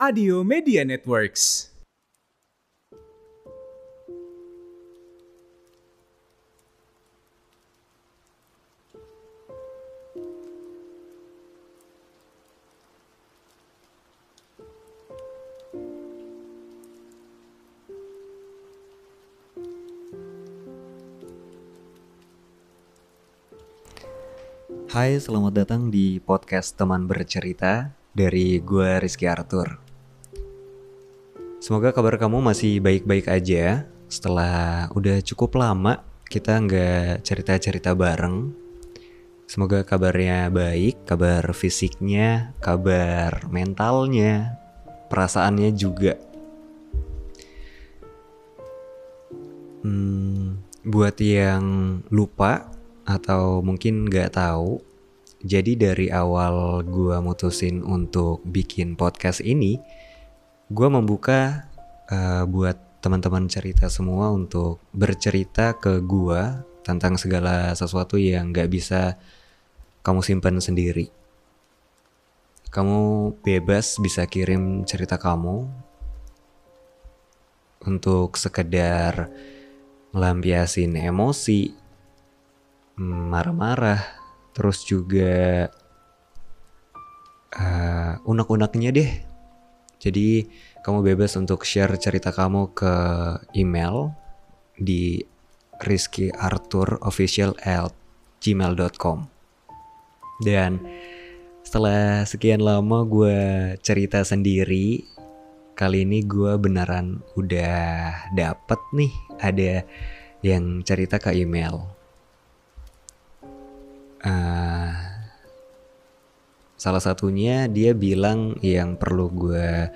Adio Media Networks. Hai, selamat datang di podcast Teman Bercerita dari gue Rizky Arthur. Semoga kabar kamu masih baik-baik aja setelah udah cukup lama kita nggak cerita-cerita bareng. Semoga kabarnya baik, kabar fisiknya, kabar mentalnya, perasaannya juga. Hmm, buat yang lupa atau mungkin nggak tahu, jadi dari awal gue mutusin untuk bikin podcast ini, gue membuka uh, buat teman-teman cerita semua untuk bercerita ke gue tentang segala sesuatu yang nggak bisa kamu simpan sendiri. Kamu bebas bisa kirim cerita kamu untuk sekedar melampiasin emosi, marah-marah, terus juga uh, unek-uneknya deh. Jadi kamu bebas untuk share cerita kamu ke email di rizkyarthurofficial@gmail.com. Dan setelah sekian lama gue cerita sendiri, kali ini gue beneran udah dapet nih ada yang cerita ke email. Uh, salah satunya dia bilang yang perlu gue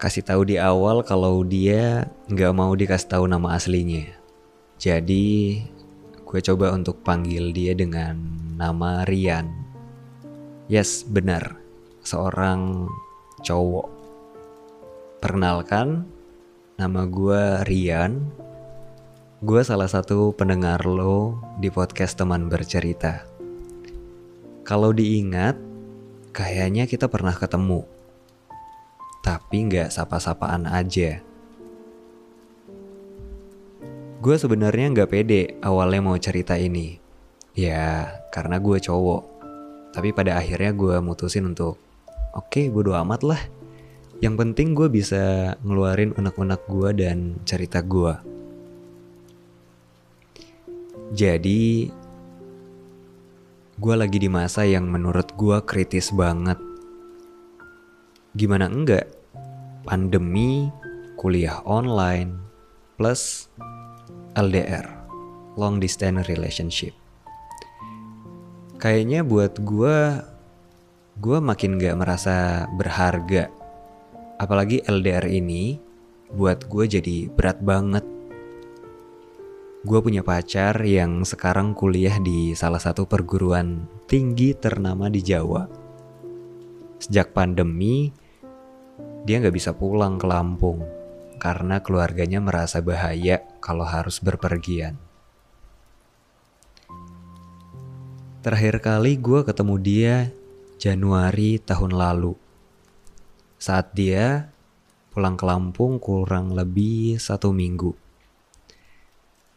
kasih tahu di awal kalau dia nggak mau dikasih tahu nama aslinya. Jadi gue coba untuk panggil dia dengan nama Rian. Yes, benar. Seorang cowok. Perkenalkan, nama gue Rian. Gue salah satu pendengar lo di podcast teman bercerita. Kalau diingat, kayaknya kita pernah ketemu. Tapi nggak sapa-sapaan aja. Gue sebenarnya nggak pede awalnya mau cerita ini. Ya, karena gue cowok. Tapi pada akhirnya gue mutusin untuk, oke okay, bodo amat lah. Yang penting gue bisa ngeluarin unek-unek gue dan cerita gue. Jadi, gue lagi di masa yang menurut gue kritis banget. Gimana enggak? Pandemi, kuliah online, plus LDR, long distance relationship. Kayaknya buat gue, gue makin gak merasa berharga. Apalagi LDR ini buat gue jadi berat banget. Gue punya pacar yang sekarang kuliah di salah satu perguruan tinggi ternama di Jawa. Sejak pandemi, dia nggak bisa pulang ke Lampung karena keluarganya merasa bahaya kalau harus berpergian. Terakhir kali gue ketemu dia Januari tahun lalu. Saat dia pulang ke Lampung kurang lebih satu minggu.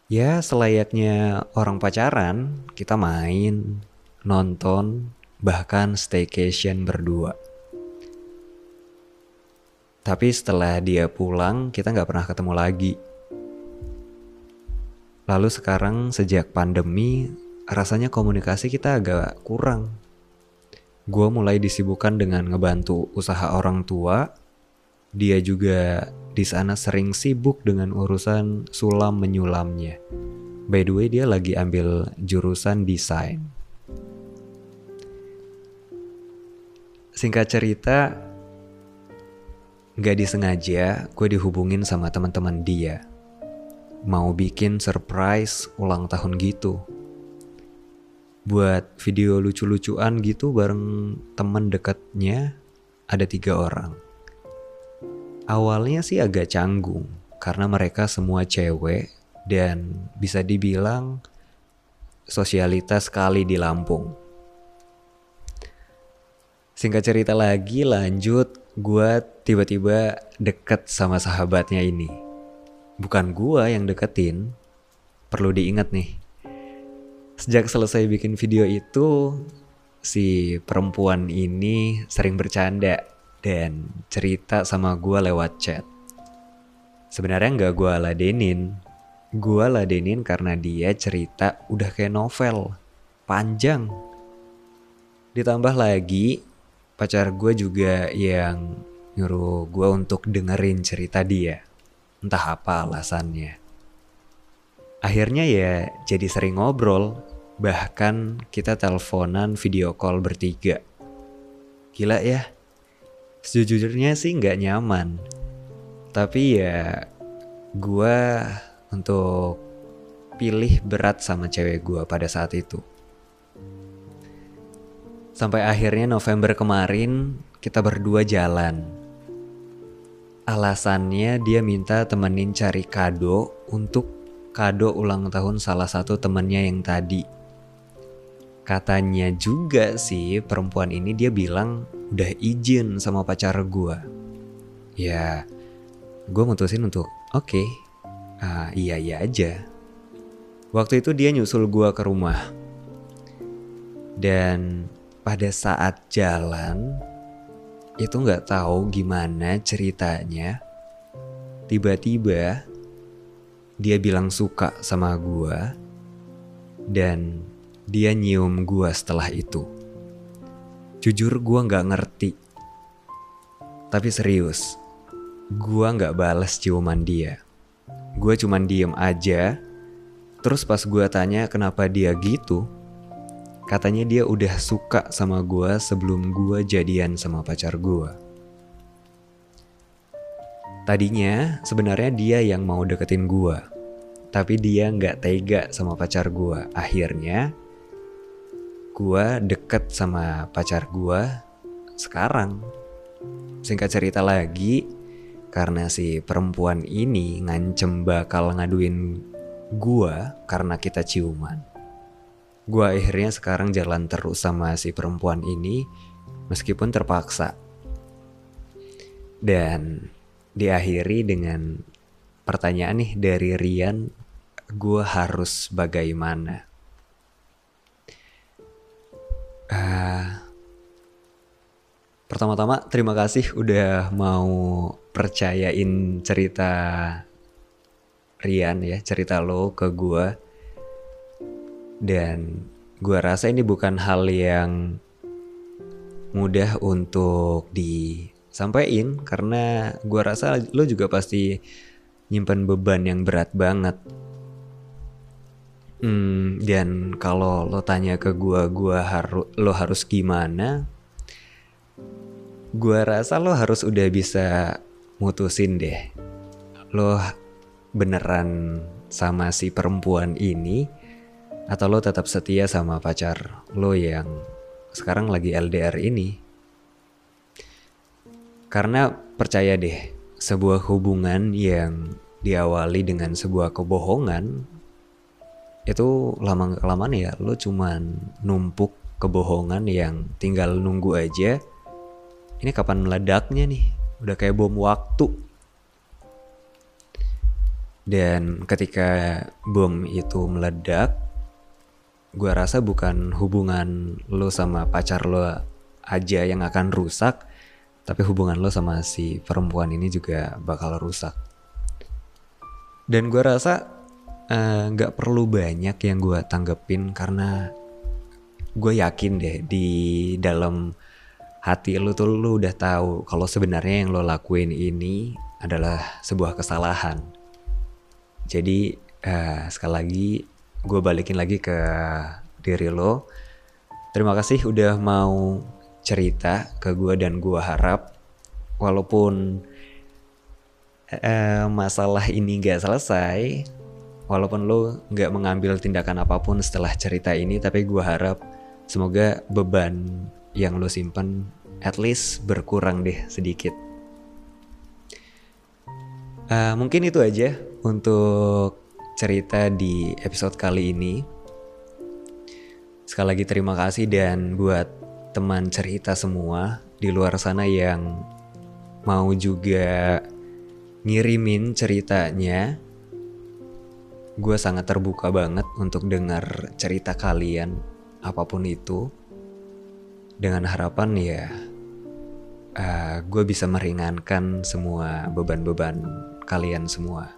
Ya selayaknya orang pacaran, kita main, nonton, bahkan staycation berdua. Tapi setelah dia pulang, kita nggak pernah ketemu lagi. Lalu sekarang sejak pandemi, rasanya komunikasi kita agak kurang. Gue mulai disibukkan dengan ngebantu usaha orang tua. Dia juga di sana sering sibuk dengan urusan sulam menyulamnya. By the way, dia lagi ambil jurusan desain. Singkat cerita, gak disengaja gue dihubungin sama teman-teman dia. Mau bikin surprise ulang tahun gitu. Buat video lucu-lucuan gitu bareng teman dekatnya ada tiga orang. Awalnya sih agak canggung karena mereka semua cewek dan bisa dibilang sosialitas sekali di Lampung. Singkat cerita lagi lanjut gue tiba-tiba deket sama sahabatnya ini. Bukan gue yang deketin, perlu diingat nih. Sejak selesai bikin video itu, si perempuan ini sering bercanda dan cerita sama gue lewat chat. Sebenarnya nggak gue ladenin, gue ladenin karena dia cerita udah kayak novel, panjang. Ditambah lagi pacar gue juga yang nyuruh gue untuk dengerin cerita dia. Entah apa alasannya. Akhirnya ya jadi sering ngobrol, bahkan kita teleponan video call bertiga. Gila ya, sejujurnya sih nggak nyaman. Tapi ya gue untuk pilih berat sama cewek gue pada saat itu. Sampai akhirnya November kemarin kita berdua jalan. Alasannya dia minta temenin cari kado untuk kado ulang tahun salah satu temennya yang tadi. Katanya juga sih perempuan ini dia bilang udah izin sama pacar gue. Ya, gue mutusin untuk oke, okay, uh, iya iya aja. Waktu itu dia nyusul gue ke rumah. Dan pada saat jalan itu nggak tahu gimana ceritanya tiba-tiba dia bilang suka sama gua dan dia nyium gua setelah itu jujur gua nggak ngerti tapi serius gua nggak balas ciuman dia gua cuman diem aja terus pas gua tanya kenapa dia gitu Katanya dia udah suka sama gue sebelum gue jadian sama pacar gue. Tadinya sebenarnya dia yang mau deketin gue. Tapi dia nggak tega sama pacar gue. Akhirnya gue deket sama pacar gue sekarang. Singkat cerita lagi, karena si perempuan ini ngancem bakal ngaduin gue karena kita ciuman gue akhirnya sekarang jalan terus sama si perempuan ini meskipun terpaksa. Dan diakhiri dengan pertanyaan nih dari Rian, gue harus bagaimana? Pertama-tama terima kasih udah mau percayain cerita Rian ya, cerita lo ke gue dan gue rasa ini bukan hal yang mudah untuk disampaikan karena gue rasa lo juga pasti nyimpan beban yang berat banget. Hmm, dan kalau lo tanya ke gue, gue harus lo harus gimana? Gue rasa lo harus udah bisa mutusin deh. Lo beneran sama si perempuan ini atau lo tetap setia sama pacar lo yang sekarang lagi LDR ini? Karena percaya deh, sebuah hubungan yang diawali dengan sebuah kebohongan itu lama kelamaan ya lo cuman numpuk kebohongan yang tinggal nunggu aja. Ini kapan meledaknya nih? Udah kayak bom waktu. Dan ketika bom itu meledak gue rasa bukan hubungan lo sama pacar lo aja yang akan rusak, tapi hubungan lo sama si perempuan ini juga bakal rusak. Dan gue rasa nggak uh, perlu banyak yang gue tanggepin karena gue yakin deh di dalam hati lo tuh lo udah tahu kalau sebenarnya yang lo lakuin ini adalah sebuah kesalahan. Jadi uh, sekali lagi gue balikin lagi ke diri lo. Terima kasih udah mau cerita ke gue dan gue harap walaupun uh, masalah ini gak selesai, walaupun lo gak mengambil tindakan apa pun setelah cerita ini, tapi gue harap semoga beban yang lo simpan at least berkurang deh sedikit. Uh, mungkin itu aja untuk cerita di episode kali ini. Sekali lagi terima kasih dan buat teman cerita semua di luar sana yang mau juga ngirimin ceritanya. Gue sangat terbuka banget untuk dengar cerita kalian, apa pun itu. Dengan harapan ya, uh, gue bisa meringankan semua beban-beban kalian semua.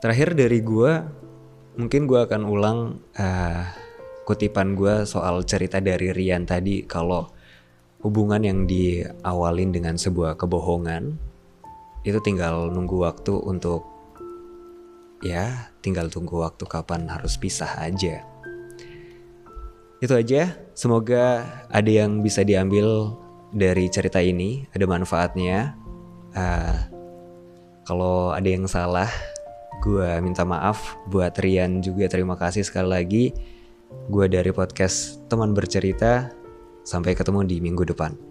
Terakhir dari gue, mungkin gue akan ulang uh, kutipan gue soal cerita dari Rian tadi kalau hubungan yang diawalin dengan sebuah kebohongan itu tinggal nunggu waktu untuk ya tinggal tunggu waktu kapan harus pisah aja. Itu aja, semoga ada yang bisa diambil dari cerita ini, ada manfaatnya. Uh, kalau ada yang salah, gue minta maaf. Buat Rian juga terima kasih sekali lagi. Gue dari podcast teman bercerita. Sampai ketemu di minggu depan.